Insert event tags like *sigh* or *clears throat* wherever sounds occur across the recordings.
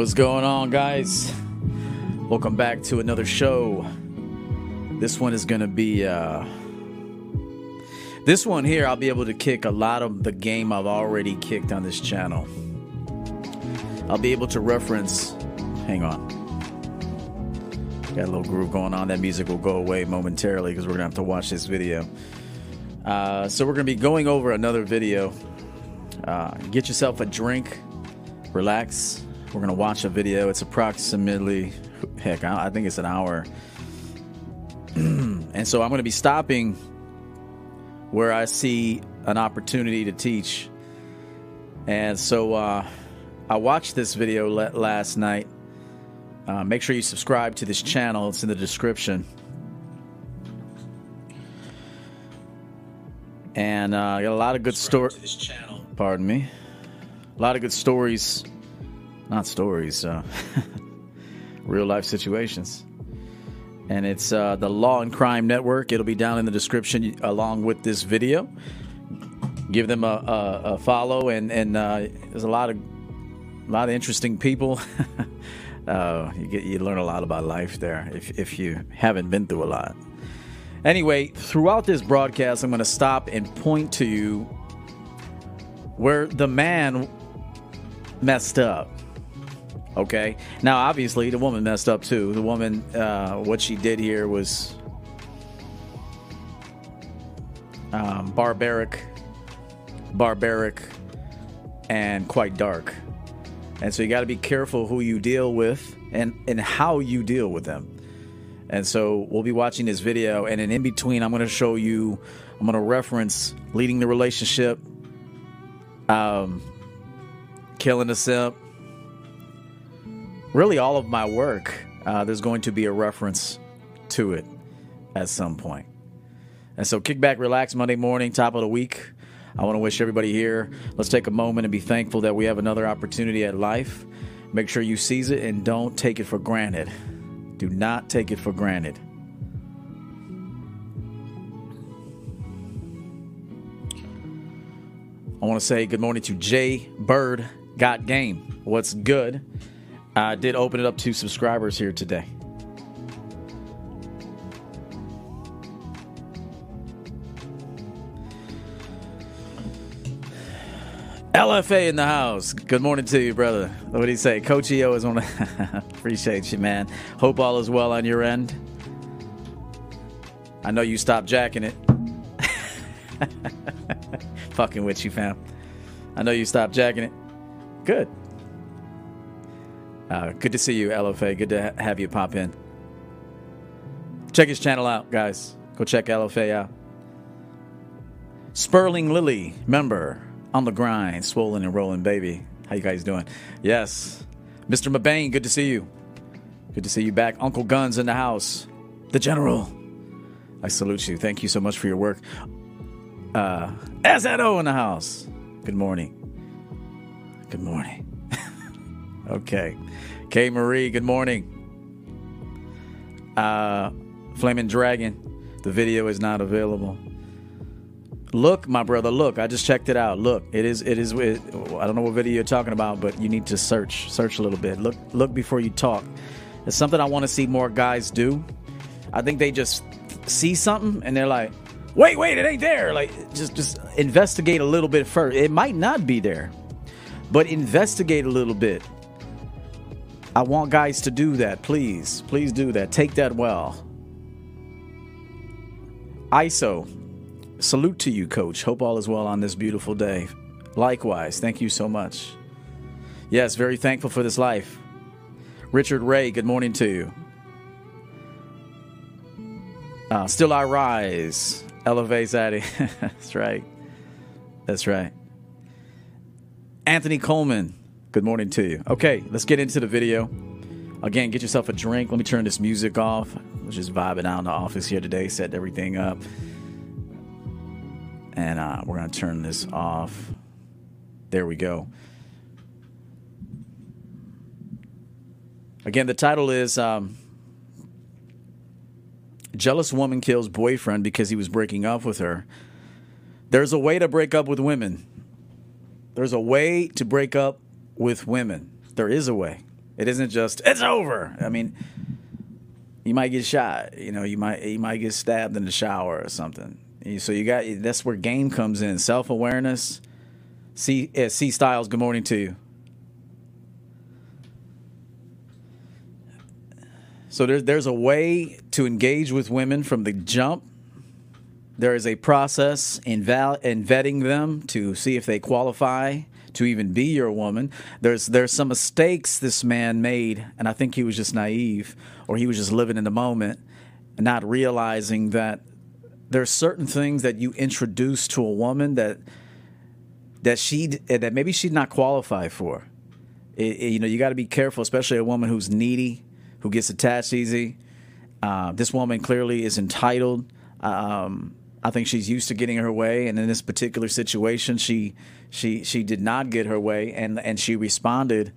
What's going on, guys? Welcome back to another show. This one is going to be uh This one here I'll be able to kick a lot of the game I've already kicked on this channel. I'll be able to reference Hang on. Got a little groove going on. That music will go away momentarily because we're going to have to watch this video. Uh, so we're going to be going over another video. Uh, get yourself a drink, relax. We're going to watch a video. It's approximately, heck, I I think it's an hour. *clears throat* and so I'm going to be stopping where I see an opportunity to teach. And so uh, I watched this video la- last night. Uh, make sure you subscribe to this channel, it's in the description. And uh, I got a lot of good stories. Pardon me. A lot of good stories. Not stories, uh, *laughs* real life situations. And it's uh, the Law and Crime Network. It'll be down in the description along with this video. Give them a, a, a follow, and and uh, there's a lot of a lot of interesting people. *laughs* uh, you get you learn a lot about life there if if you haven't been through a lot. Anyway, throughout this broadcast, I'm going to stop and point to you where the man messed up. Okay. Now, obviously, the woman messed up too. The woman, uh, what she did here was um, barbaric, barbaric, and quite dark. And so you got to be careful who you deal with and, and how you deal with them. And so we'll be watching this video, and in between, I'm going to show you, I'm going to reference leading the relationship, um, killing the simp, really all of my work. Uh, there's going to be a reference to it at some point. And so kick back, relax Monday morning, top of the week. I want to wish everybody here, let's take a moment and be thankful that we have another opportunity at life. Make sure you seize it and don't take it for granted. Do not take it for granted. I want to say good morning to Jay Bird Got Game. What's good? I did open it up to subscribers here today. LFA in the house. Good morning to you, brother. What do you say? Coach EO is on. A- *laughs* Appreciate you, man. Hope all is well on your end. I know you stopped jacking it. *laughs* Fucking with you, fam. I know you stopped jacking it. Good. Uh, good to see you, LFA. Good to ha- have you pop in. Check his channel out, guys. Go check LFA out. Sperling Lily, member on the grind, swollen and rolling, baby. How you guys doing? Yes, Mr. Mabane, good to see you. Good to see you back. Uncle Guns in the house. The General. I salute you. Thank you so much for your work. Uh, SNO in the house. Good morning. Good morning. Okay. K Marie, good morning. Uh, Flaming Dragon, the video is not available. Look, my brother, look. I just checked it out. Look, it is. It is. It, I don't know what video you're talking about, but you need to search, search a little bit. Look, look before you talk. It's something I want to see more guys do. I think they just see something and they're like, "Wait, wait, it ain't there." Like, just, just investigate a little bit first. It might not be there, but investigate a little bit. I want guys to do that. Please, please do that. Take that well. ISO, salute to you, coach. Hope all is well on this beautiful day. Likewise, thank you so much. Yes, very thankful for this life. Richard Ray, good morning to you. Uh, still I rise. Elevate Zaddy. *laughs* That's right. That's right. Anthony Coleman, good morning to you. Okay, let's get into the video. Again, get yourself a drink. Let me turn this music off. We're just vibing out in the office here today, set everything up. And uh, we're going to turn this off. There we go. Again, the title is um, Jealous Woman Kills Boyfriend Because He Was Breaking Up with Her. There's a way to break up with women. There's a way to break up with women. There is a way. It isn't just it's over. I mean, you might get shot. You know, you might you might get stabbed in the shower or something. So you got that's where game comes in. Self awareness. C uh, C Styles. Good morning to you. So there's there's a way to engage with women from the jump. There is a process in, val- in vetting them to see if they qualify to even be your woman. There's there's some mistakes this man made, and I think he was just naive, or he was just living in the moment, not realizing that there's certain things that you introduce to a woman that that she that maybe she'd not qualify for. It, it, you know, you got to be careful, especially a woman who's needy, who gets attached easy. Uh, this woman clearly is entitled. Um, I think she's used to getting her way, and in this particular situation, she she she did not get her way, and and she responded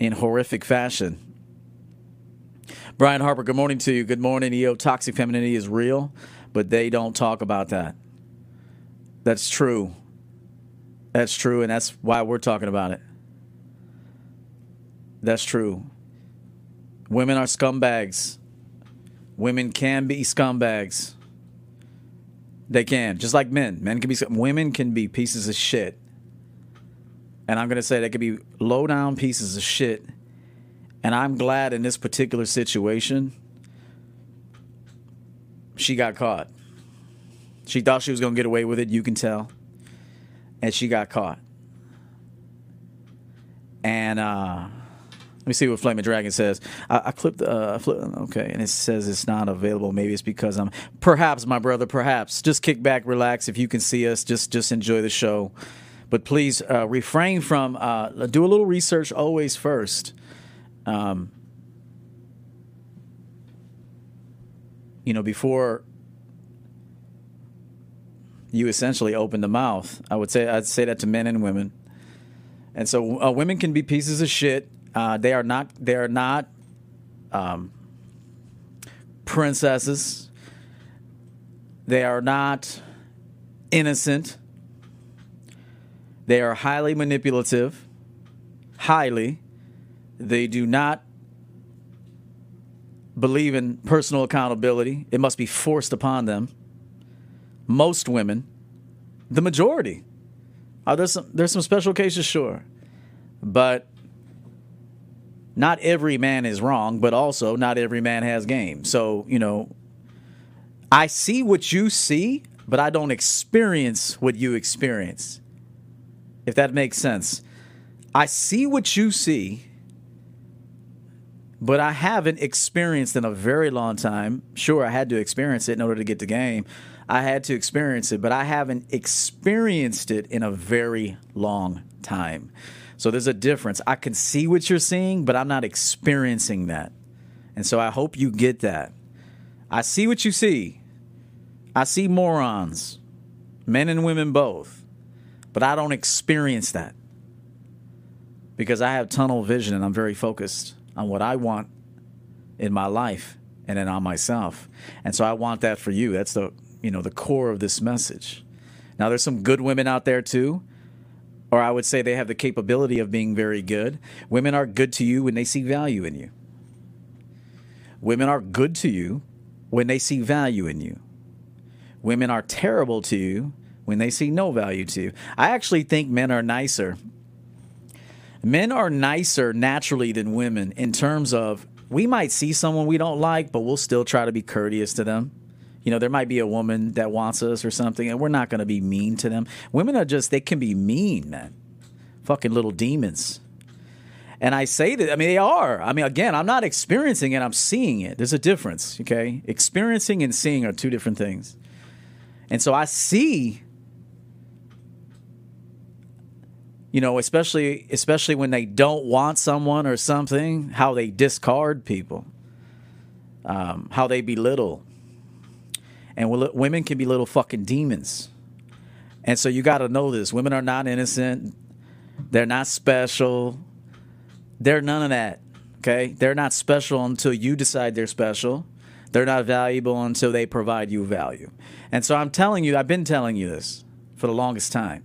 in horrific fashion. Brian Harper, good morning to you. Good morning, EO. Toxic femininity is real, but they don't talk about that. That's true. That's true, and that's why we're talking about it. That's true. Women are scumbags. Women can be scumbags. They can, just like men. Men can be women can be pieces of shit. And I'm going to say they can be low down pieces of shit. And I'm glad in this particular situation she got caught. She thought she was going to get away with it, you can tell. And she got caught. And uh let me see what Flame Flaming Dragon says. I, I clipped, uh, flip, okay, and it says it's not available. Maybe it's because I'm, perhaps, my brother, perhaps. Just kick back, relax. If you can see us, just just enjoy the show. But please uh, refrain from, uh, do a little research always first. Um, you know, before you essentially open the mouth. I would say I'd say that to men and women. And so uh, women can be pieces of shit uh, they are not. They are not um, princesses. They are not innocent. They are highly manipulative. Highly. They do not believe in personal accountability. It must be forced upon them. Most women, the majority. Are there some there's some special cases, sure, but not every man is wrong, but also not every man has game. So, you know, I see what you see, but I don't experience what you experience. If that makes sense. I see what you see, but I haven't experienced in a very long time. Sure, I had to experience it in order to get the game. I had to experience it, but I haven't experienced it in a very long time. So there's a difference. I can see what you're seeing, but I'm not experiencing that. And so I hope you get that. I see what you see. I see morons, men and women both, but I don't experience that because I have tunnel vision and I'm very focused on what I want in my life and then on myself. And so I want that for you. That's the, you know, the core of this message. Now there's some good women out there too or I would say they have the capability of being very good. Women are good to you when they see value in you. Women are good to you when they see value in you. Women are terrible to you when they see no value to you. I actually think men are nicer. Men are nicer naturally than women in terms of we might see someone we don't like, but we'll still try to be courteous to them you know, there might be a woman that wants us or something, and we're not going to be mean to them. Women are just, they can be mean, man. Fucking little demons. And I say that, I mean, they are. I mean, again, I'm not experiencing it, I'm seeing it. There's a difference, okay? Experiencing and seeing are two different things. And so I see you know, especially especially when they don't want someone or something, how they discard people, um, how they belittle, and women can be little fucking demons. And so you got to know this. Women are not innocent. They're not special. They're none of that. Okay? They're not special until you decide they're special. They're not valuable until they provide you value. And so I'm telling you, I've been telling you this for the longest time.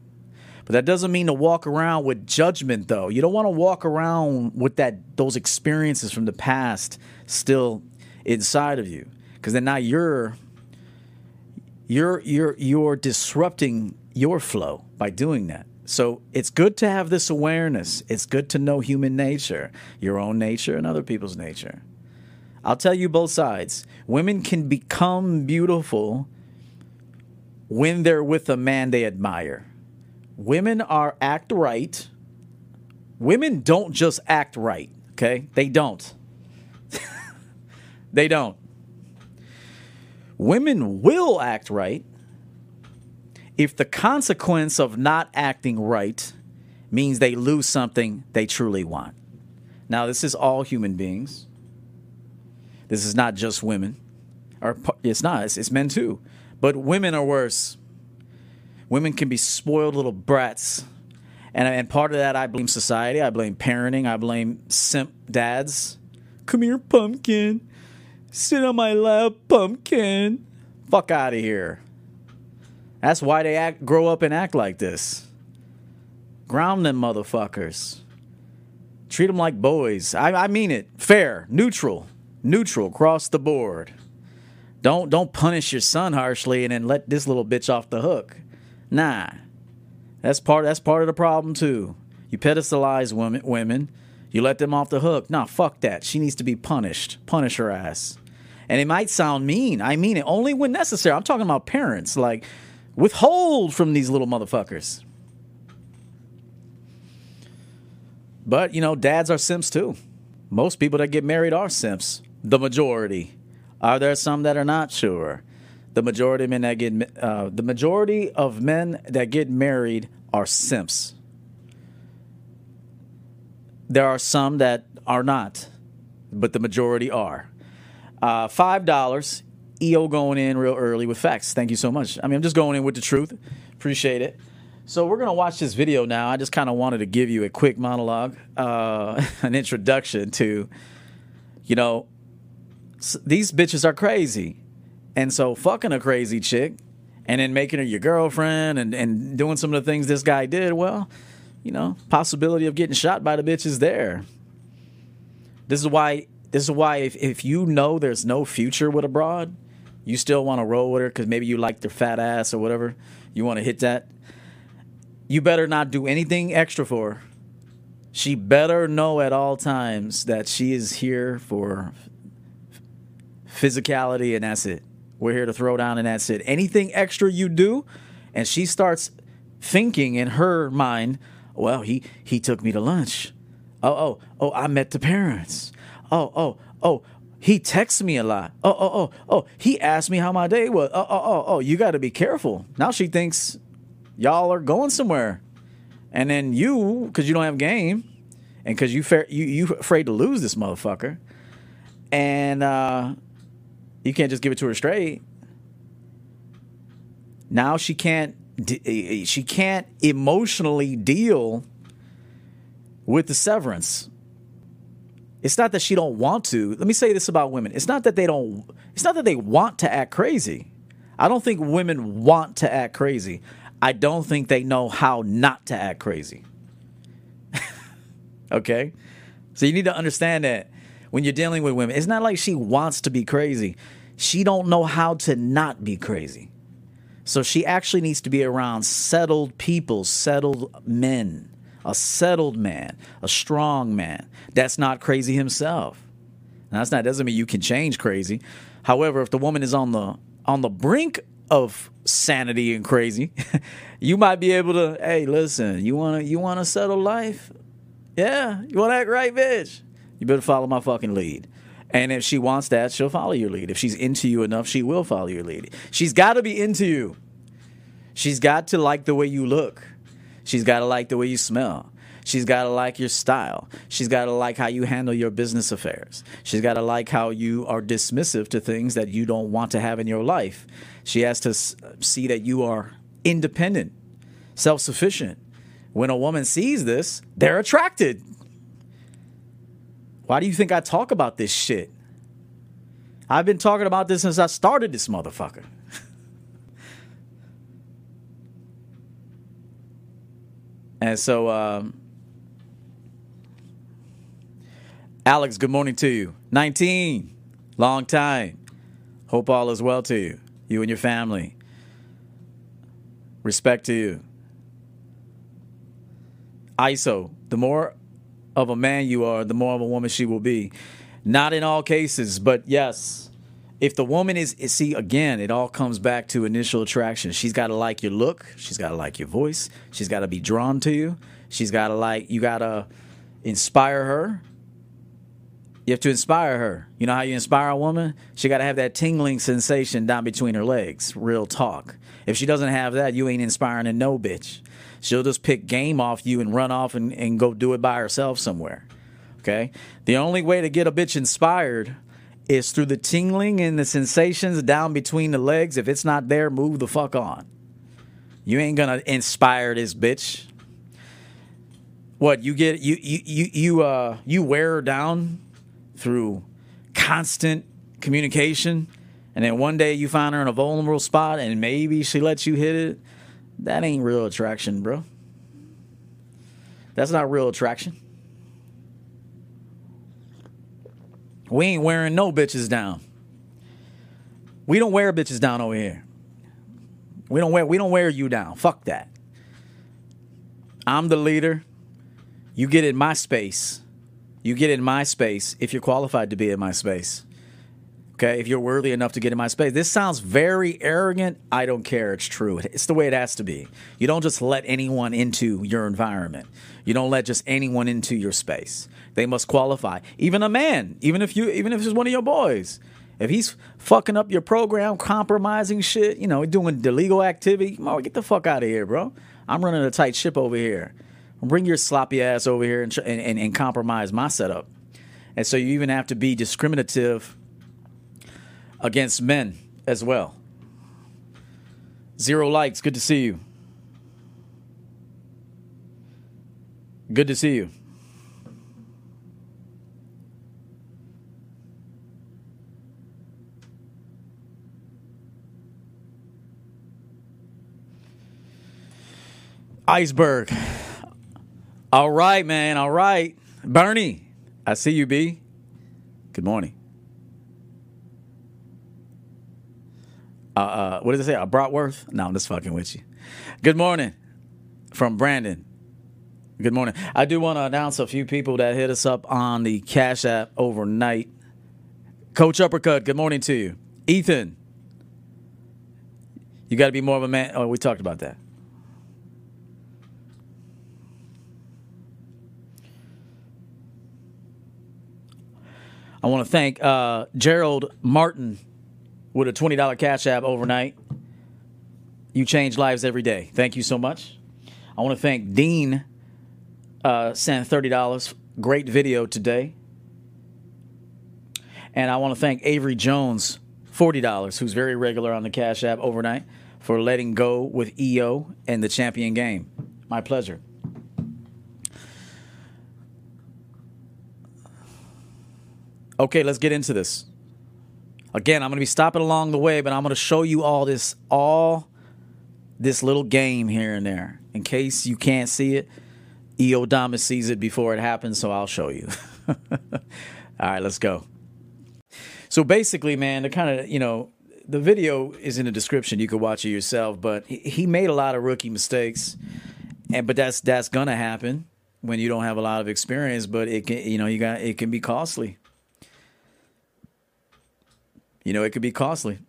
But that doesn't mean to walk around with judgment though. You don't want to walk around with that those experiences from the past still inside of you because then now you're you're you're you're disrupting your flow by doing that. So it's good to have this awareness. It's good to know human nature, your own nature and other people's nature. I'll tell you both sides. Women can become beautiful when they're with a man they admire. Women are act right. Women don't just act right, okay? They don't. *laughs* they don't. Women will act right if the consequence of not acting right means they lose something they truly want. Now, this is all human beings. This is not just women. Or it's not, it's, it's men too. But women are worse. Women can be spoiled little brats. And, and part of that, I blame society. I blame parenting. I blame simp dads. Come here, pumpkin. Sit on my lap, pumpkin. Fuck out of here. That's why they act, grow up and act like this. Ground them motherfuckers. Treat them like boys. I, I mean it. Fair, neutral neutral across the board. Don't don't punish your son harshly and then let this little bitch off the hook. Nah. That's part that's part of the problem too. You pedestalize women women, you let them off the hook. Nah, fuck that. She needs to be punished. Punish her ass. And it might sound mean. I mean it only when necessary. I'm talking about parents. Like withhold from these little motherfuckers. But, you know, dads are simps too. Most people that get married are simps the majority. Are there some that are not sure? The majority of men that get uh, the majority of men that get married are simps. There are some that are not, but the majority are. Uh, Five dollars. EO going in real early with facts. Thank you so much. I mean, I'm just going in with the truth. Appreciate it. So we're gonna watch this video now. I just kind of wanted to give you a quick monologue, uh, *laughs* an introduction to, you know, these bitches are crazy. And so fucking a crazy chick and then making her your girlfriend and, and doing some of the things this guy did, well, you know, possibility of getting shot by the bitch is there. This is why this is why if, if you know there's no future with a broad, you still want to roll with her because maybe you like their fat ass or whatever, you want to hit that. You better not do anything extra for her. She better know at all times that she is here for physicality, and that's it. We're here to throw down, and that's it. Anything extra you do, and she starts thinking in her mind, well, he he took me to lunch. Oh, oh, oh, I met the parents. Oh, oh, oh, he texts me a lot. Oh, oh, oh, oh, he asked me how my day was. Oh, oh, oh, oh, you got to be careful. Now she thinks y'all are going somewhere. And then you, because you don't have game, and because you, you you afraid to lose this motherfucker, and uh, you can't just give it to her straight. Now she can't she can't emotionally deal with the severance. It's not that she don't want to. Let me say this about women. It's not that they don't it's not that they want to act crazy. I don't think women want to act crazy. I don't think they know how not to act crazy. *laughs* okay? So you need to understand that when you're dealing with women. It's not like she wants to be crazy. She don't know how to not be crazy. So she actually needs to be around settled people, settled men, a settled man, a strong man that's not crazy himself. Now, that's not doesn't mean you can change crazy. However, if the woman is on the on the brink of sanity and crazy, *laughs* you might be able to, hey, listen, you wanna you wanna settle life? Yeah, you wanna act right, bitch you better follow my fucking lead. And if she wants that, she'll follow your lead. If she's into you enough, she will follow your lead. She's got to be into you. She's got to like the way you look. She's got to like the way you smell. She's got to like your style. She's got to like how you handle your business affairs. She's got to like how you are dismissive to things that you don't want to have in your life. She has to see that you are independent, self sufficient. When a woman sees this, they're attracted. Why do you think I talk about this shit? I've been talking about this since I started this motherfucker. And so, um, Alex, good morning to you. 19, long time. Hope all is well to you, you and your family. Respect to you. ISO, the more of a man you are, the more of a woman she will be. Not in all cases, but yes. If the woman is, see, again, it all comes back to initial attraction. She's got to like your look. She's got to like your voice. She's got to be drawn to you. She's got to like, you got to inspire her. You have to inspire her. You know how you inspire a woman? She got to have that tingling sensation down between her legs. Real talk. If she doesn't have that, you ain't inspiring a no bitch. She'll just pick game off you and run off and, and go do it by herself somewhere. Okay? The only way to get a bitch inspired is through the tingling and the sensations down between the legs. If it's not there, move the fuck on. You ain't gonna inspire this bitch. What you get you you you you uh you wear her down through constant communication and then one day you find her in a vulnerable spot and maybe she lets you hit it that ain't real attraction, bro. That's not real attraction. We ain't wearing no bitches down. We don't wear bitches down over here. We don't wear we don't wear you down. Fuck that. I'm the leader. You get in my space. You get in my space if you're qualified to be in my space. Okay, if you're worthy enough to get in my space. This sounds very arrogant. I don't care. It's true. It's the way it has to be. You don't just let anyone into your environment. You don't let just anyone into your space. They must qualify. Even a man, even if you even if it's one of your boys. If he's fucking up your program, compromising shit, you know, doing illegal activity, get the fuck out of here, bro. I'm running a tight ship over here. Bring your sloppy ass over here and, and, and compromise my setup. And so you even have to be discriminative against men as well. Zero likes. Good to see you. Good to see you. Iceberg. All right, man. All right. Bernie, I see you, B. Good morning. Uh, uh, what does it say? A Bratworth? No, I'm just fucking with you. Good morning from Brandon. Good morning. I do want to announce a few people that hit us up on the Cash App overnight. Coach Uppercut, good morning to you. Ethan, you got to be more of a man. Oh, we talked about that. I want to thank uh, Gerald Martin with a $20 Cash App overnight. You change lives every day. Thank you so much. I want to thank Dean, uh, sent $30. Great video today. And I want to thank Avery Jones, $40, who's very regular on the Cash App overnight, for letting go with EO and the champion game. My pleasure. Okay, let's get into this. Again, I'm going to be stopping along the way, but I'm going to show you all this, all this little game here and there. In case you can't see it, Eodamus sees it before it happens, so I'll show you. *laughs* all right, let's go. So basically, man, the kind of, you know, the video is in the description. You can watch it yourself, but he made a lot of rookie mistakes. And but that's that's gonna happen when you don't have a lot of experience, but it can you know, you got it can be costly you know, it could be costly.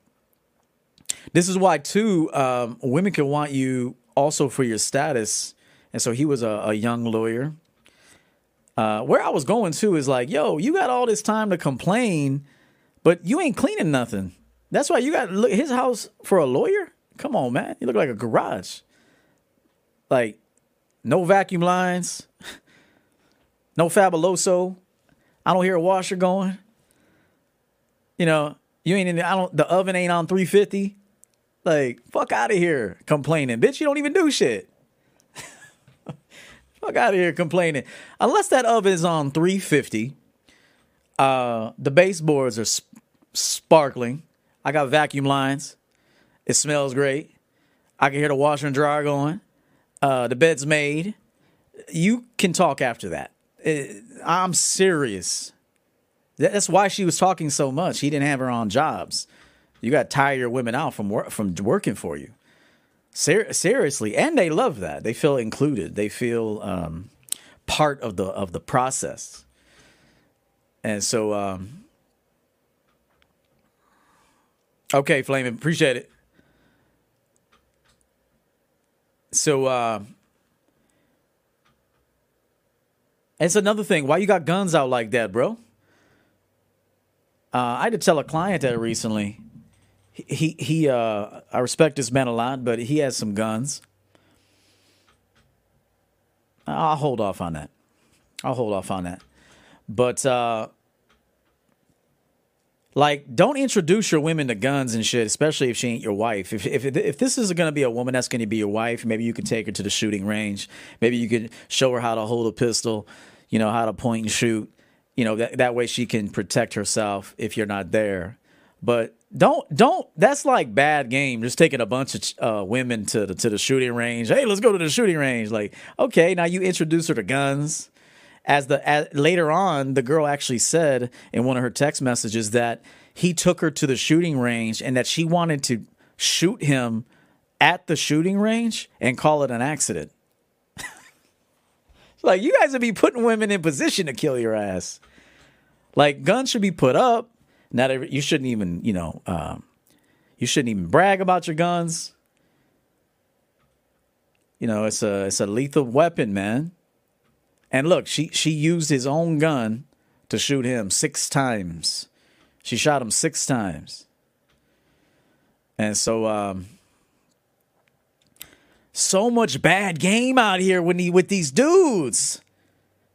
This is why, too, um, women can want you also for your status. And so he was a, a young lawyer. Uh, where I was going to is like, yo, you got all this time to complain, but you ain't cleaning nothing. That's why you got look his house for a lawyer. Come on, man, you look like a garage. Like, no vacuum lines, *laughs* no fabuloso. I don't hear a washer going. You know, you ain't in the, I don't the oven ain't on 350. Like, fuck out of here complaining. Bitch, you don't even do shit. *laughs* fuck out of here complaining. Unless that oven is on 350, uh, the baseboards are sp- sparkling. I got vacuum lines. It smells great. I can hear the washer and dryer going. Uh, the bed's made. you can talk after that. Uh, I'm serious. That's why she was talking so much. He didn't have her on jobs. You got to tire your women out from work, from working for you. Ser- seriously, and they love that. They feel included. They feel um, part of the of the process. And so, um, okay, Flaming, appreciate it. So, uh, it's another thing. Why you got guns out like that, bro? Uh, I had to tell a client that recently. He he. Uh, I respect this man a lot, but he has some guns. I'll hold off on that. I'll hold off on that. But uh, like, don't introduce your women to guns and shit, especially if she ain't your wife. If if if this is to be a woman that's to be your wife, maybe you can take her to the shooting range. Maybe you could show her how to hold a pistol, you know, how to point and shoot. You know, that that way she can protect herself if you're not there. But don't don't that's like bad game just taking a bunch of uh, women to the to the shooting range. Hey let's go to the shooting range. Like okay now you introduce her to guns. As the as, later on the girl actually said in one of her text messages that he took her to the shooting range and that she wanted to shoot him at the shooting range and call it an accident like you guys would be putting women in position to kill your ass like guns should be put up not every, you shouldn't even, you know, um, you shouldn't even brag about your guns. You know, it's a it's a lethal weapon, man. And look, she she used his own gun to shoot him six times. She shot him six times. And so um so much bad game out here when he with these dudes.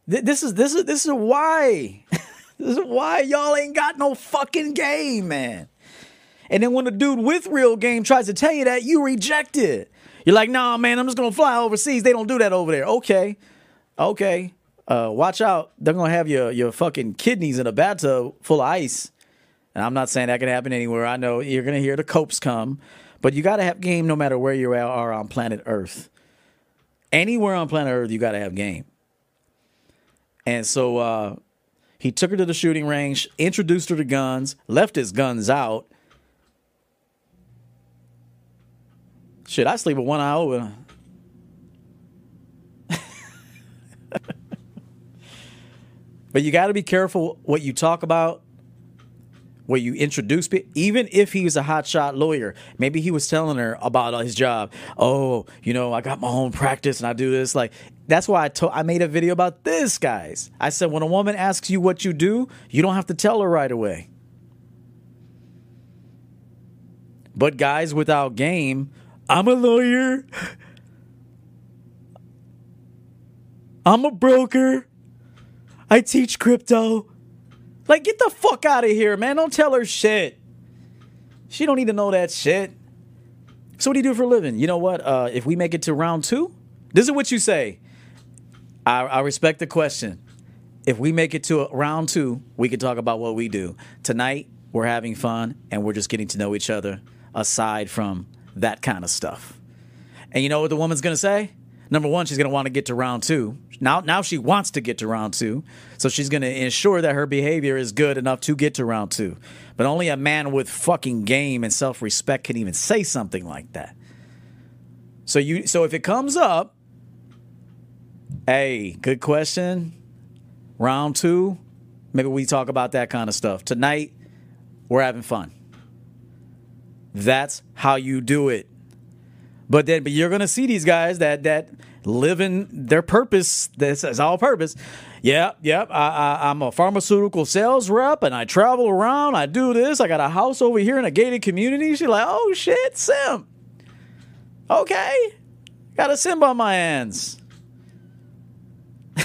This is this is this is why. *laughs* This is why y'all ain't got no fucking game, man. And then when a dude with real game tries to tell you that, you reject it. You're like, nah, man, I'm just gonna fly overseas. They don't do that over there. Okay. Okay. Uh, watch out. They're gonna have your your fucking kidneys in a bathtub full of ice. And I'm not saying that can happen anywhere. I know you're gonna hear the copes come, but you gotta have game no matter where you are on planet Earth. Anywhere on planet Earth, you gotta have game. And so uh, he took her to the shooting range, introduced her to guns, left his guns out. Shit, I sleep with one eye open. *laughs* but you got to be careful what you talk about, what you introduce people. Even if he was a hotshot lawyer, maybe he was telling her about uh, his job. Oh, you know, I got my own practice and I do this. Like, that's why I told I made a video about this, guys. I said when a woman asks you what you do, you don't have to tell her right away. But guys without game, I'm a lawyer. I'm a broker. I teach crypto. Like get the fuck out of here, man. Don't tell her shit. She don't need to know that shit. So what do you do for a living? You know what? Uh, if we make it to round two, this is what you say. I, I respect the question. If we make it to a, round two, we can talk about what we do. Tonight, we're having fun and we're just getting to know each other aside from that kind of stuff. And you know what the woman's going to say? Number one, she's going to want to get to round two. Now, now she wants to get to round two. So she's going to ensure that her behavior is good enough to get to round two. But only a man with fucking game and self respect can even say something like that. So you, so if it comes up Hey, good question. Round two, maybe we talk about that kind of stuff. Tonight, we're having fun. That's how you do it. But then, but you're gonna see these guys that that live in their purpose. This is all purpose. Yep, yep. I, I, I'm a pharmaceutical sales rep, and I travel around. I do this. I got a house over here in a gated community. She's like, oh shit, Sim. Okay, got a Sim on my hands. *laughs*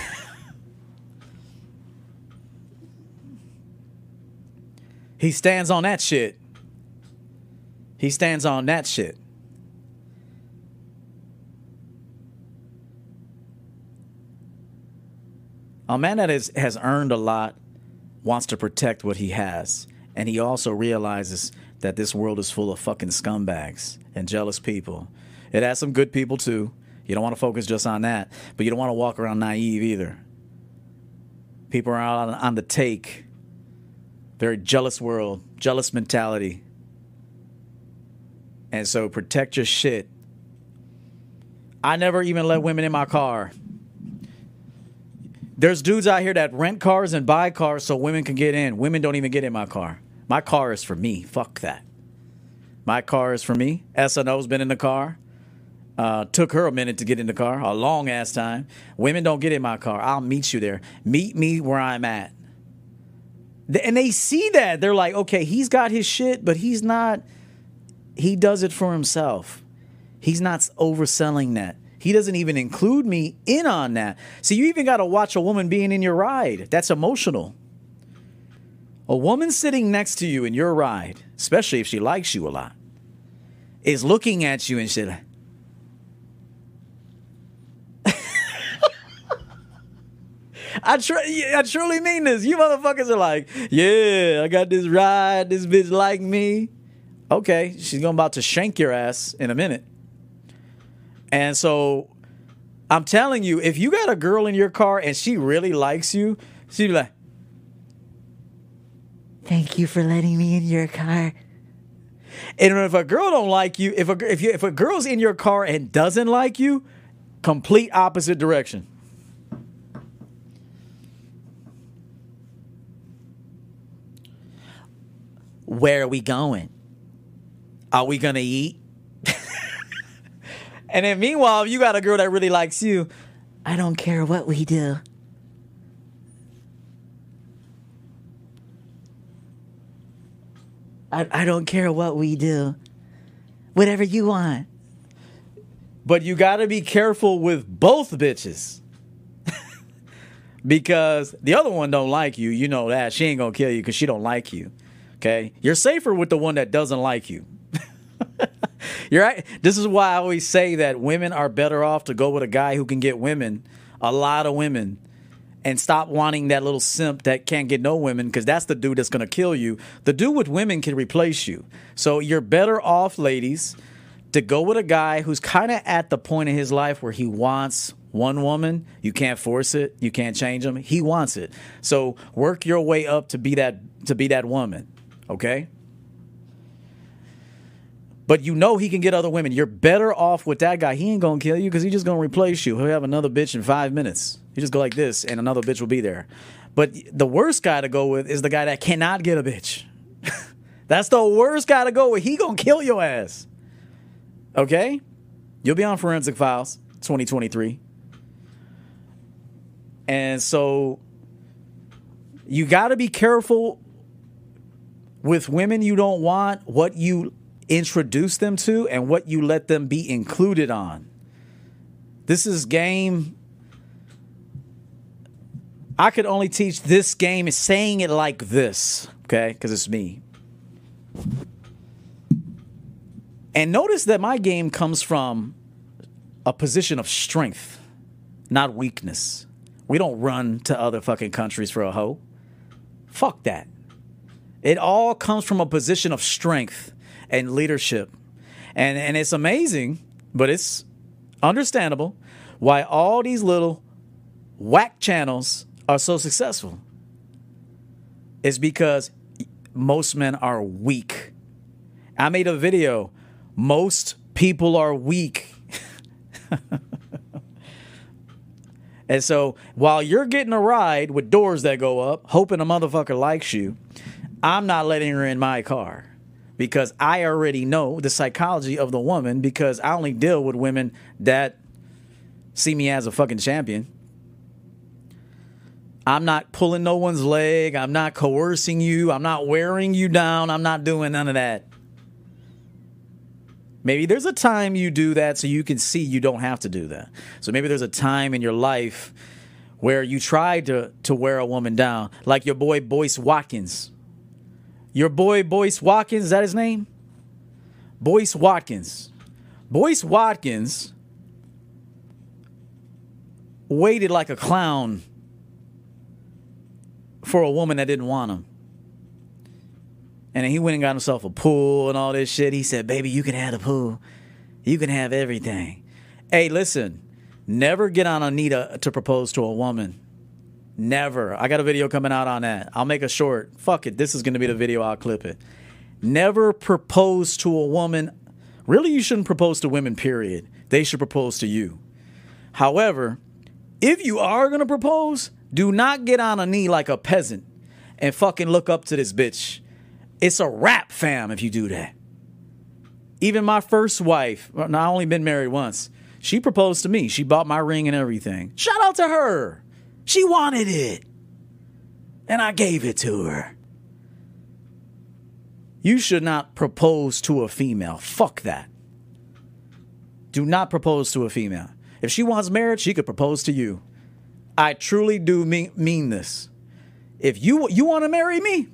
He stands on that shit. He stands on that shit. A man that is, has earned a lot wants to protect what he has. And he also realizes that this world is full of fucking scumbags and jealous people. It has some good people too. You don't want to focus just on that, but you don't want to walk around naive either. People are out on, on the take. Very jealous world, jealous mentality. And so protect your shit. I never even let women in my car. There's dudes out here that rent cars and buy cars so women can get in. Women don't even get in my car. My car is for me. Fuck that. My car is for me. SNO's been in the car. Uh, took her a minute to get in the car, a long ass time. Women don't get in my car. I'll meet you there. Meet me where I'm at. And they see that. They're like, okay, he's got his shit, but he's not, he does it for himself. He's not overselling that. He doesn't even include me in on that. So you even got to watch a woman being in your ride. That's emotional. A woman sitting next to you in your ride, especially if she likes you a lot, is looking at you and shit. *laughs* I, tr- I truly mean this. You motherfuckers are like, yeah, I got this ride. This bitch like me. Okay, she's going about to shank your ass in a minute. And so I'm telling you, if you got a girl in your car and she really likes you, she'd be like, Thank you for letting me in your car. And if a girl don't like you, if a if you if a girl's in your car and doesn't like you, complete opposite direction. Where are we going? Are we gonna eat? And then meanwhile, you got a girl that really likes you, I don't care what we do. I, I don't care what we do. Whatever you want. But you got to be careful with both bitches. *laughs* because the other one don't like you, you know that. She ain't going to kill you cuz she don't like you. Okay? You're safer with the one that doesn't like you. You're right. This is why I always say that women are better off to go with a guy who can get women, a lot of women and stop wanting that little simp that can't get no women because that's the dude that's going to kill you. The dude with women can replace you. So you're better off, ladies, to go with a guy who's kind of at the point in his life where he wants one woman. You can't force it. You can't change him. He wants it. So work your way up to be that to be that woman. Okay? But you know he can get other women. You're better off with that guy. He ain't gonna kill you because he's just gonna replace you. He'll have another bitch in five minutes. You just go like this, and another bitch will be there. But the worst guy to go with is the guy that cannot get a bitch. *laughs* That's the worst guy to go with. He gonna kill your ass. Okay? You'll be on Forensic Files 2023. And so you got to be careful with women you don't want, what you introduce them to, and what you let them be included on. This is game I could only teach this game is saying it like this, okay? Because it's me. And notice that my game comes from a position of strength, not weakness. We don't run to other fucking countries for a hoe. Fuck that. It all comes from a position of strength and leadership. And and it's amazing, but it's understandable why all these little whack channels are so successful It's because most men are weak. I made a video. Most people are weak. *laughs* and so while you're getting a ride with doors that go up, hoping a motherfucker likes you, I'm not letting her in my car because I already know the psychology of the woman because I only deal with women that see me as a fucking champion. I'm not pulling no one's leg. I'm not coercing you. I'm not wearing you down. I'm not doing none of that. Maybe there's a time you do that so you can see you don't have to do that. So maybe there's a time in your life where you tried to, to wear a woman down, like your boy Boyce Watkins. Your boy Boyce Watkins, is that his name? Boyce Watkins. Boyce Watkins waited like a clown for a woman that didn't want him. And then he went and got himself a pool and all this shit. He said, Baby, you can have the pool. You can have everything. Hey, listen, never get on a knee to, to propose to a woman. Never. I got a video coming out on that. I'll make a short. Fuck it. This is going to be the video. I'll clip it. Never propose to a woman. Really, you shouldn't propose to women, period. They should propose to you. However, if you are going to propose, do not get on a knee like a peasant and fucking look up to this bitch. It's a rap, fam, if you do that. Even my first wife, well, I only been married once, she proposed to me. She bought my ring and everything. Shout out to her. She wanted it. And I gave it to her. You should not propose to a female. Fuck that. Do not propose to a female. If she wants marriage, she could propose to you. I truly do mean, mean this. If you you want to marry me,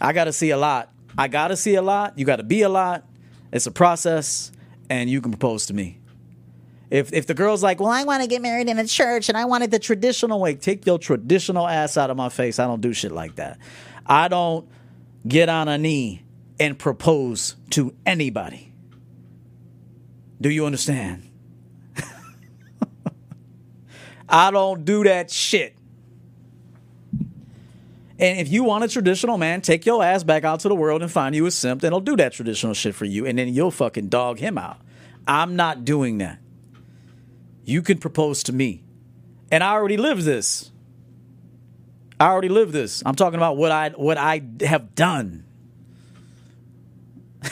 I got to see a lot. I got to see a lot. You got to be a lot. It's a process, and you can propose to me. If if the girl's like, well, I want to get married in a church and I want it the traditional way, take your traditional ass out of my face. I don't do shit like that. I don't get on a knee and propose to anybody. Do you understand? *laughs* I don't do that shit. And if you want a traditional man, take your ass back out to the world and find you a simp that'll do that traditional shit for you, and then you'll fucking dog him out. I'm not doing that. You can propose to me. And I already live this. I already live this. I'm talking about what I what I have done. *laughs*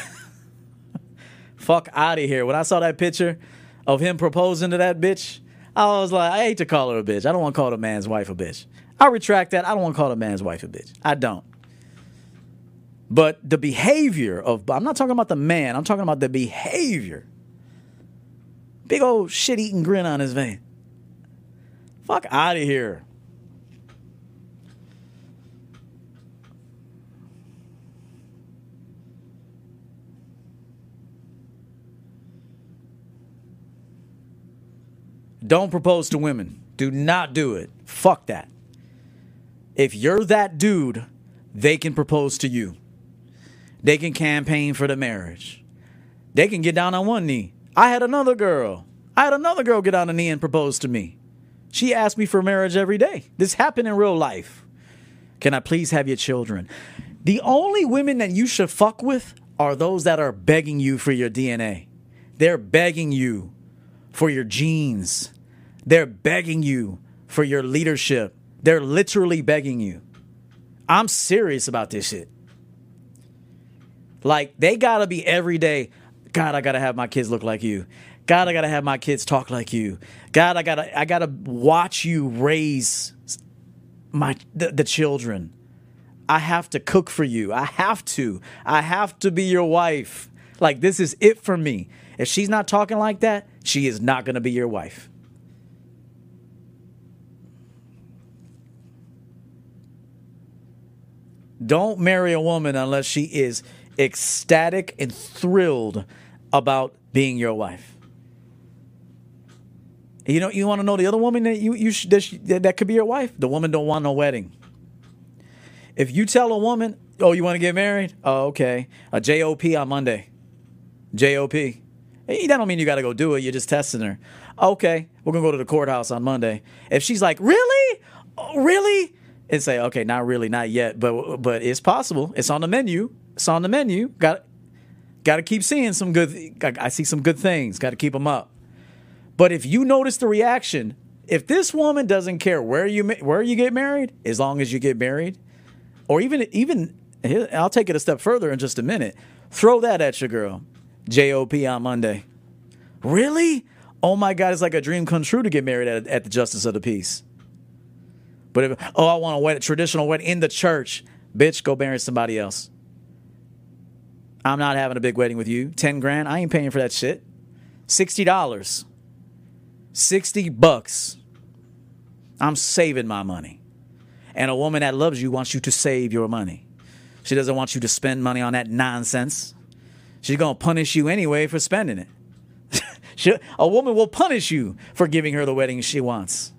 Fuck out of here. When I saw that picture of him proposing to that bitch, I was like, I hate to call her a bitch. I don't want to call the man's wife a bitch. I retract that. I don't want to call the man's wife a bitch. I don't. But the behavior of I'm not talking about the man, I'm talking about the behavior. Big old shit eating grin on his face. Fuck out of here. Don't propose to women. Do not do it. Fuck that. If you're that dude, they can propose to you. They can campaign for the marriage. They can get down on one knee. I had another girl. I had another girl get on a knee and propose to me. She asked me for marriage every day. This happened in real life. Can I please have your children? The only women that you should fuck with are those that are begging you for your DNA. They're begging you for your genes. They're begging you for your leadership. They're literally begging you. I'm serious about this shit. Like, they gotta be every day. God, I gotta have my kids look like you. God, I gotta have my kids talk like you. God, I gotta, I gotta watch you raise my the, the children. I have to cook for you. I have to. I have to be your wife. Like this is it for me. If she's not talking like that, she is not gonna be your wife. Don't marry a woman unless she is ecstatic and thrilled about being your wife. You know, you want to know the other woman that you you sh- that, that that could be your wife. The woman don't want no wedding. If you tell a woman, "Oh, you want to get married?" Oh, okay. A JOP on Monday. JOP. Hey, that don't mean you got to go do it. You're just testing her. Okay, we're gonna go to the courthouse on Monday. If she's like, "Really? Oh, really?" and say, "Okay, not really, not yet, but but it's possible. It's on the menu. It's on the menu. Got got to keep seeing some good. I see some good things. Got to keep them up." But if you notice the reaction, if this woman doesn't care where you where you get married, as long as you get married, or even even I'll take it a step further in just a minute. Throw that at your girl. JOP on Monday. Really? Oh my God, it's like a dream come true to get married at, at the Justice of the Peace. But if oh, I want a wedding, traditional wedding in the church, bitch, go marry somebody else. I'm not having a big wedding with you. Ten grand, I ain't paying for that shit. Sixty dollars. 60 bucks. I'm saving my money. And a woman that loves you wants you to save your money. She doesn't want you to spend money on that nonsense. She's going to punish you anyway for spending it. *laughs* she, a woman will punish you for giving her the wedding she wants.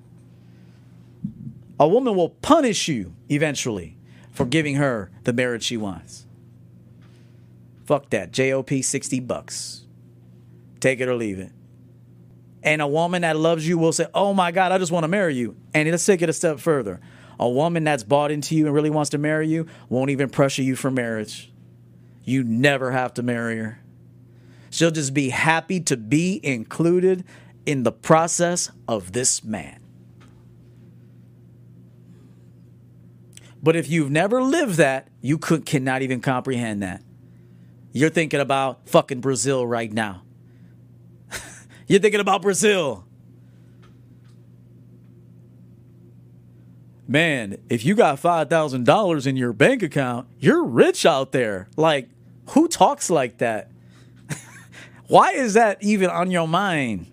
A woman will punish you eventually for giving her the marriage she wants. Fuck that. JOP 60 bucks. Take it or leave it. And a woman that loves you will say, Oh my God, I just want to marry you. And let's take it a step further. A woman that's bought into you and really wants to marry you won't even pressure you for marriage. You never have to marry her. She'll just be happy to be included in the process of this man. But if you've never lived that, you could, cannot even comprehend that. You're thinking about fucking Brazil right now. *laughs* You're thinking about Brazil. Man, if you got $5,000 in your bank account, you're rich out there. Like, who talks like that? *laughs* Why is that even on your mind?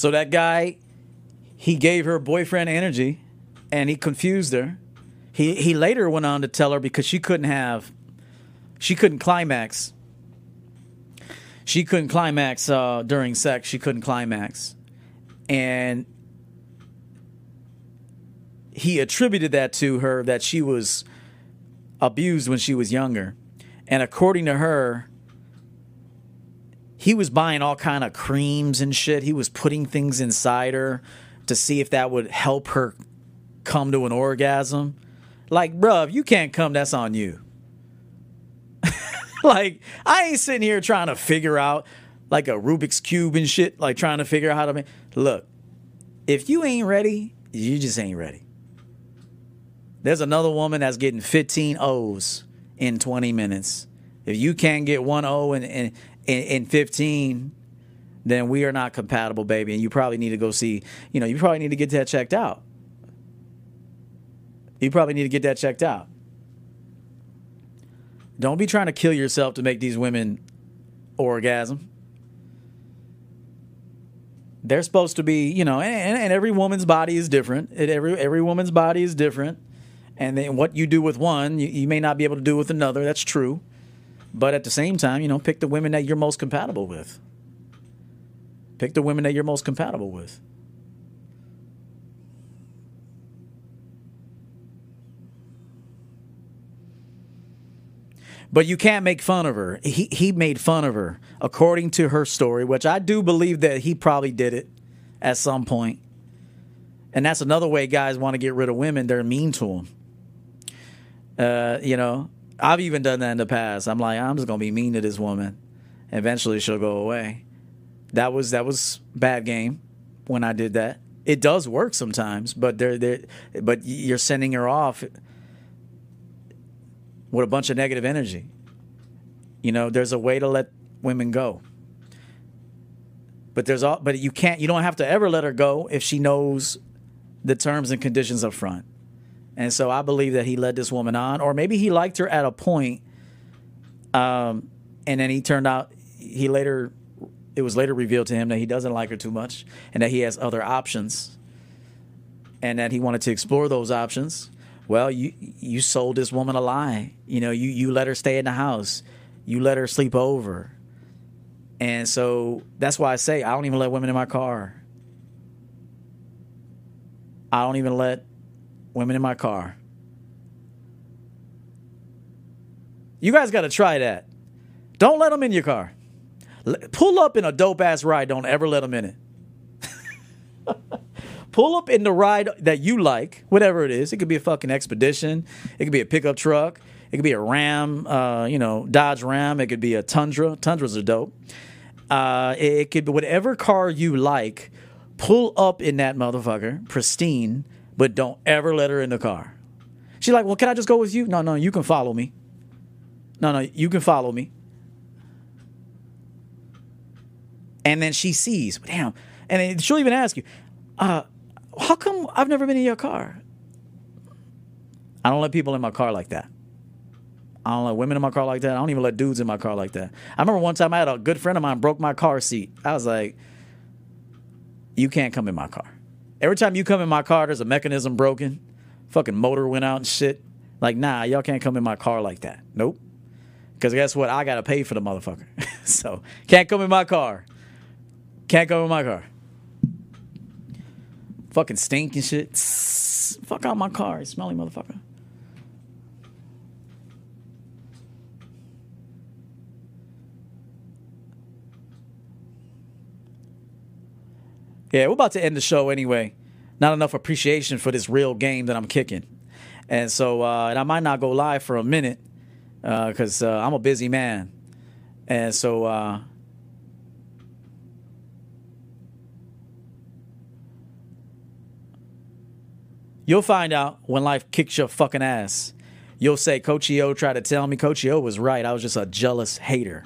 So that guy, he gave her boyfriend energy and he confused her. He he later went on to tell her because she couldn't have she couldn't climax. She couldn't climax uh, during sex. She couldn't climax. And he attributed that to her that she was abused when she was younger. And according to her, he was buying all kind of creams and shit. He was putting things inside her to see if that would help her come to an orgasm. Like, bruh, if you can't come, that's on you. *laughs* like, I ain't sitting here trying to figure out like a Rubik's Cube and shit, like trying to figure out how to make. Look, if you ain't ready, you just ain't ready. There's another woman that's getting 15 O's in 20 minutes. If you can't get one O in, in 15, then we are not compatible, baby. And you probably need to go see, you know, you probably need to get that checked out. You probably need to get that checked out. Don't be trying to kill yourself to make these women orgasm. They're supposed to be, you know, and, and every woman's body is different. every every woman's body is different, and then what you do with one, you, you may not be able to do with another. That's true, but at the same time, you know, pick the women that you're most compatible with. Pick the women that you're most compatible with. But you can't make fun of her. He he made fun of her according to her story, which I do believe that he probably did it at some point. And that's another way guys want to get rid of women. They're mean to them. Uh, you know, I've even done that in the past. I'm like, I'm just gonna be mean to this woman. Eventually, she'll go away. That was that was bad game when I did that. It does work sometimes, but they're but you're sending her off with a bunch of negative energy. You know, there's a way to let women go. But there's all but you can't you don't have to ever let her go if she knows the terms and conditions up front. And so I believe that he led this woman on, or maybe he liked her at a point, um, and then he turned out he later it was later revealed to him that he doesn't like her too much and that he has other options and that he wanted to explore those options well, you you sold this woman a lie. You know, you you let her stay in the house. You let her sleep over. And so that's why I say I don't even let women in my car. I don't even let women in my car. You guys got to try that. Don't let them in your car. Pull up in a dope ass ride. Don't ever let them in it. *laughs* Pull up in the ride that you like, whatever it is. It could be a fucking expedition. It could be a pickup truck. It could be a Ram, uh, you know, Dodge Ram. It could be a Tundra. Tundras are dope. Uh, it, it could be whatever car you like. Pull up in that motherfucker, pristine, but don't ever let her in the car. She's like, well, can I just go with you? No, no, you can follow me. No, no, you can follow me. And then she sees, damn. And she'll even ask you, uh, how come I've never been in your car? I don't let people in my car like that. I don't let women in my car like that. I don't even let dudes in my car like that. I remember one time I had a good friend of mine broke my car seat. I was like, you can't come in my car. Every time you come in my car, there's a mechanism broken. Fucking motor went out and shit. Like, nah, y'all can't come in my car like that. Nope. Because guess what? I got to pay for the motherfucker. *laughs* so, can't come in my car. Can't come in my car. Fucking stink and shit. Fuck out my car, smelly motherfucker. Yeah, we're about to end the show anyway. Not enough appreciation for this real game that I'm kicking. And so, uh, and I might not go live for a minute because uh, I'm a busy man. And so, uh, you'll find out when life kicks your fucking ass. You'll say, Coach EO tried to tell me. Coach EO was right. I was just a jealous hater.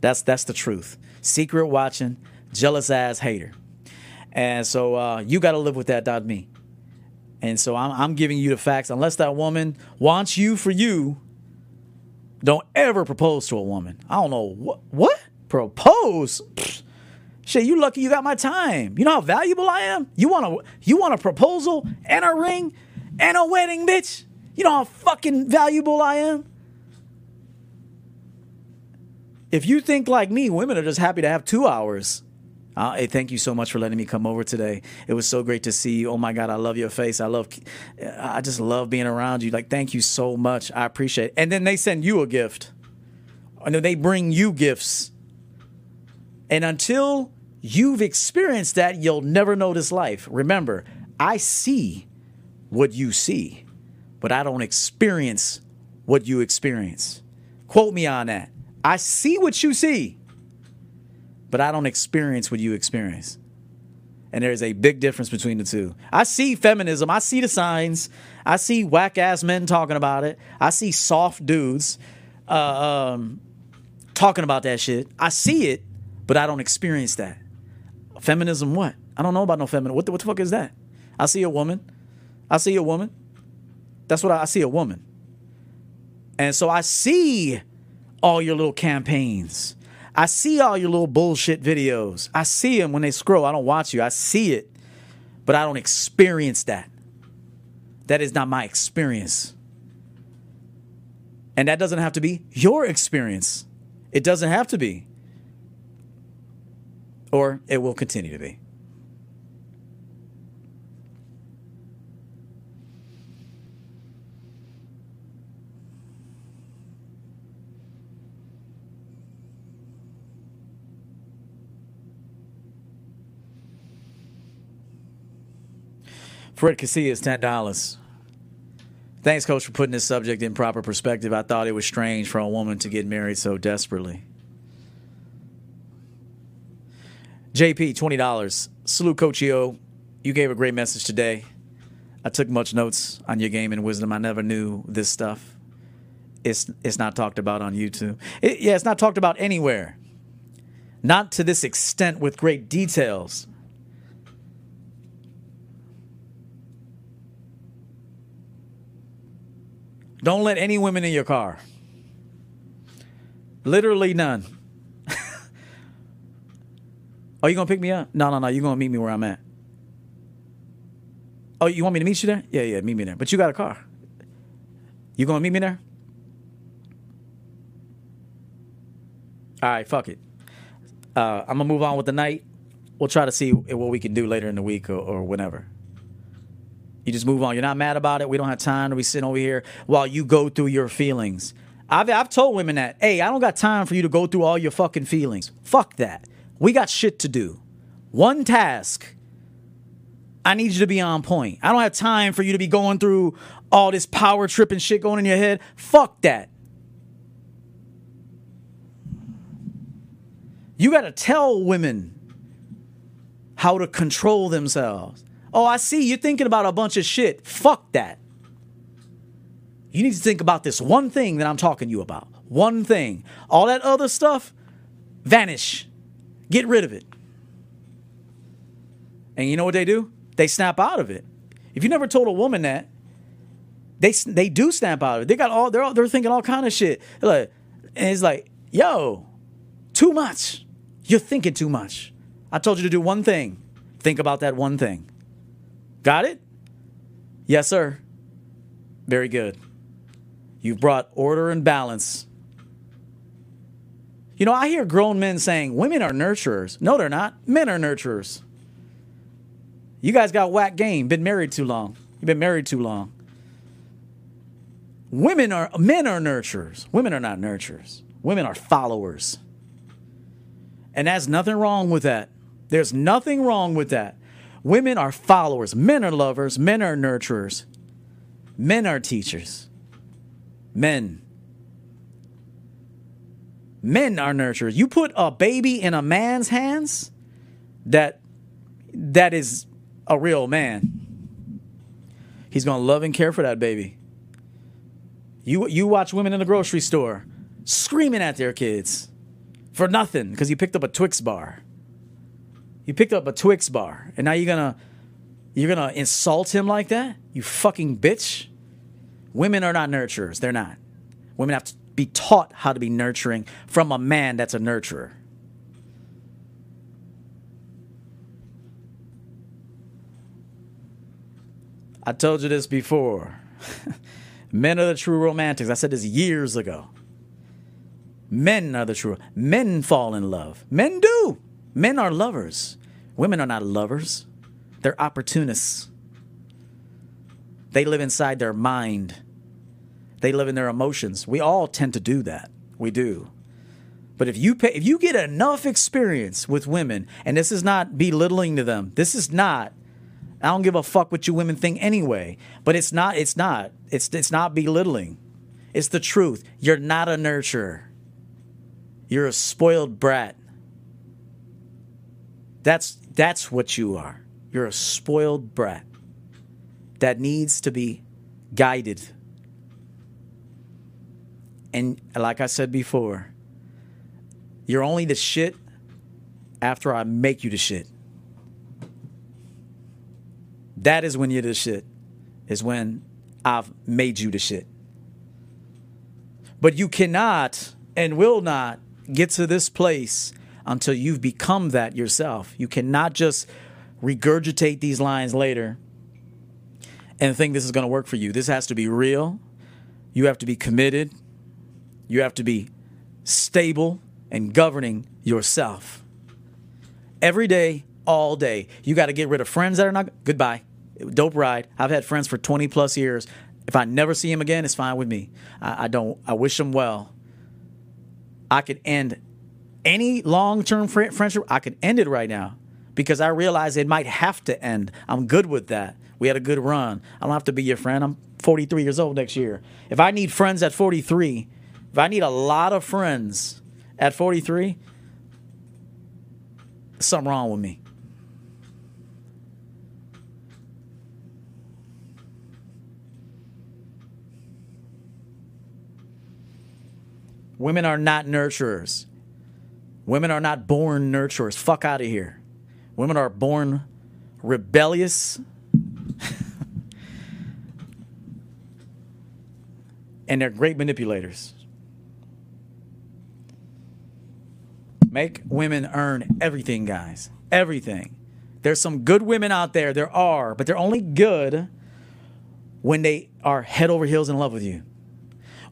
That's that's the truth. Secret watching, jealous ass hater. And so uh, you got to live with that, not me. And so I'm, I'm giving you the facts. Unless that woman wants you for you, don't ever propose to a woman. I don't know what what propose. Shit, you lucky you got my time. You know how valuable I am. You want a you want a proposal and a ring and a wedding, bitch. You know how fucking valuable I am. If you think like me, women are just happy to have two hours. Uh, hey, thank you so much for letting me come over today. It was so great to see you. Oh my God, I love your face. I love, I just love being around you. Like, thank you so much. I appreciate it. And then they send you a gift, and then they bring you gifts. And until you've experienced that, you'll never know this life. Remember, I see what you see, but I don't experience what you experience. Quote me on that. I see what you see but I don't experience what you experience. And there's a big difference between the two. I see feminism, I see the signs, I see whack ass men talking about it, I see soft dudes uh, um, talking about that shit. I see it, but I don't experience that. Feminism, what? I don't know about no feminism. What the, what the fuck is that? I see a woman. I see a woman. That's what I, I see a woman. And so I see all your little campaigns. I see all your little bullshit videos. I see them when they scroll. I don't watch you. I see it, but I don't experience that. That is not my experience. And that doesn't have to be your experience. It doesn't have to be. Or it will continue to be. Fred Casillas, ten dollars. Thanks, Coach, for putting this subject in proper perspective. I thought it was strange for a woman to get married so desperately. JP, twenty dollars. Salute, Coach EO. You gave a great message today. I took much notes on your game and wisdom. I never knew this stuff. It's it's not talked about on YouTube. It, yeah, it's not talked about anywhere. Not to this extent with great details. Don't let any women in your car. Literally none. Are *laughs* you gonna pick me up? No, no, no. You're gonna meet me where I'm at. Oh, you want me to meet you there? Yeah, yeah, meet me there. But you got a car. You gonna meet me there? All right, fuck it. Uh, I'm gonna move on with the night. We'll try to see what we can do later in the week or, or whenever. You just move on. You're not mad about it. We don't have time to be sitting over here while you go through your feelings. I've, I've told women that, hey, I don't got time for you to go through all your fucking feelings. Fuck that. We got shit to do. One task. I need you to be on point. I don't have time for you to be going through all this power tripping shit going in your head. Fuck that. You got to tell women how to control themselves. Oh, I see you're thinking about a bunch of shit. Fuck that. You need to think about this one thing that I'm talking to you about. One thing. All that other stuff, vanish. Get rid of it. And you know what they do? They snap out of it. If you never told a woman that, they they do snap out of it. They got all they're all, they're thinking all kind of shit. Like, and it's like, yo, too much. You're thinking too much. I told you to do one thing. Think about that one thing. Got it? Yes, sir. Very good. You've brought order and balance. You know, I hear grown men saying women are nurturers. No, they're not. Men are nurturers. You guys got whack game. Been married too long. You've been married too long. Women are men are nurturers. Women are not nurturers. Women are followers. And there's nothing wrong with that. There's nothing wrong with that. Women are followers. Men are lovers. Men are nurturers. Men are teachers. Men. Men are nurturers. You put a baby in a man's hands that that is a real man. He's to love and care for that baby. You you watch women in the grocery store screaming at their kids for nothing because you picked up a Twix bar. You picked up a Twix bar, and now you're gonna you're gonna insult him like that? You fucking bitch. Women are not nurturers. They're not. Women have to be taught how to be nurturing from a man that's a nurturer. I told you this before. *laughs* Men are the true romantics. I said this years ago. Men are the true. Men fall in love. Men do. Men are lovers. Women are not lovers. They're opportunists. They live inside their mind. They live in their emotions. We all tend to do that. We do. But if you pay, if you get enough experience with women, and this is not belittling to them, this is not. I don't give a fuck what you women think anyway. But it's not. It's not. It's it's not belittling. It's the truth. You're not a nurturer. You're a spoiled brat. That's that's what you are. You're a spoiled brat that needs to be guided. And like I said before, you're only the shit after I make you the shit. That is when you're the shit, is when I've made you the shit. But you cannot and will not get to this place until you've become that yourself. You cannot just regurgitate these lines later and think this is going to work for you. This has to be real. You have to be committed. You have to be stable and governing yourself. Every day, all day. You got to get rid of friends that are not goodbye. Dope ride. I've had friends for 20 plus years. If I never see him again, it's fine with me. I, I don't. I wish him well. I could end any long term friendship. I could end it right now because I realize it might have to end. I'm good with that. We had a good run. I don't have to be your friend. I'm 43 years old next year. If I need friends at 43, if I need a lot of friends at 43, something wrong with me. Women are not nurturers. Women are not born nurturers. Fuck out of here. Women are born rebellious *laughs* and they're great manipulators. Make women earn everything, guys. Everything. There's some good women out there. There are, but they're only good when they are head over heels in love with you,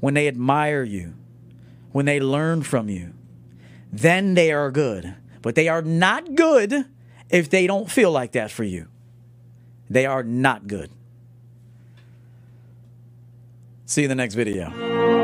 when they admire you, when they learn from you. Then they are good. But they are not good if they don't feel like that for you. They are not good. See you in the next video.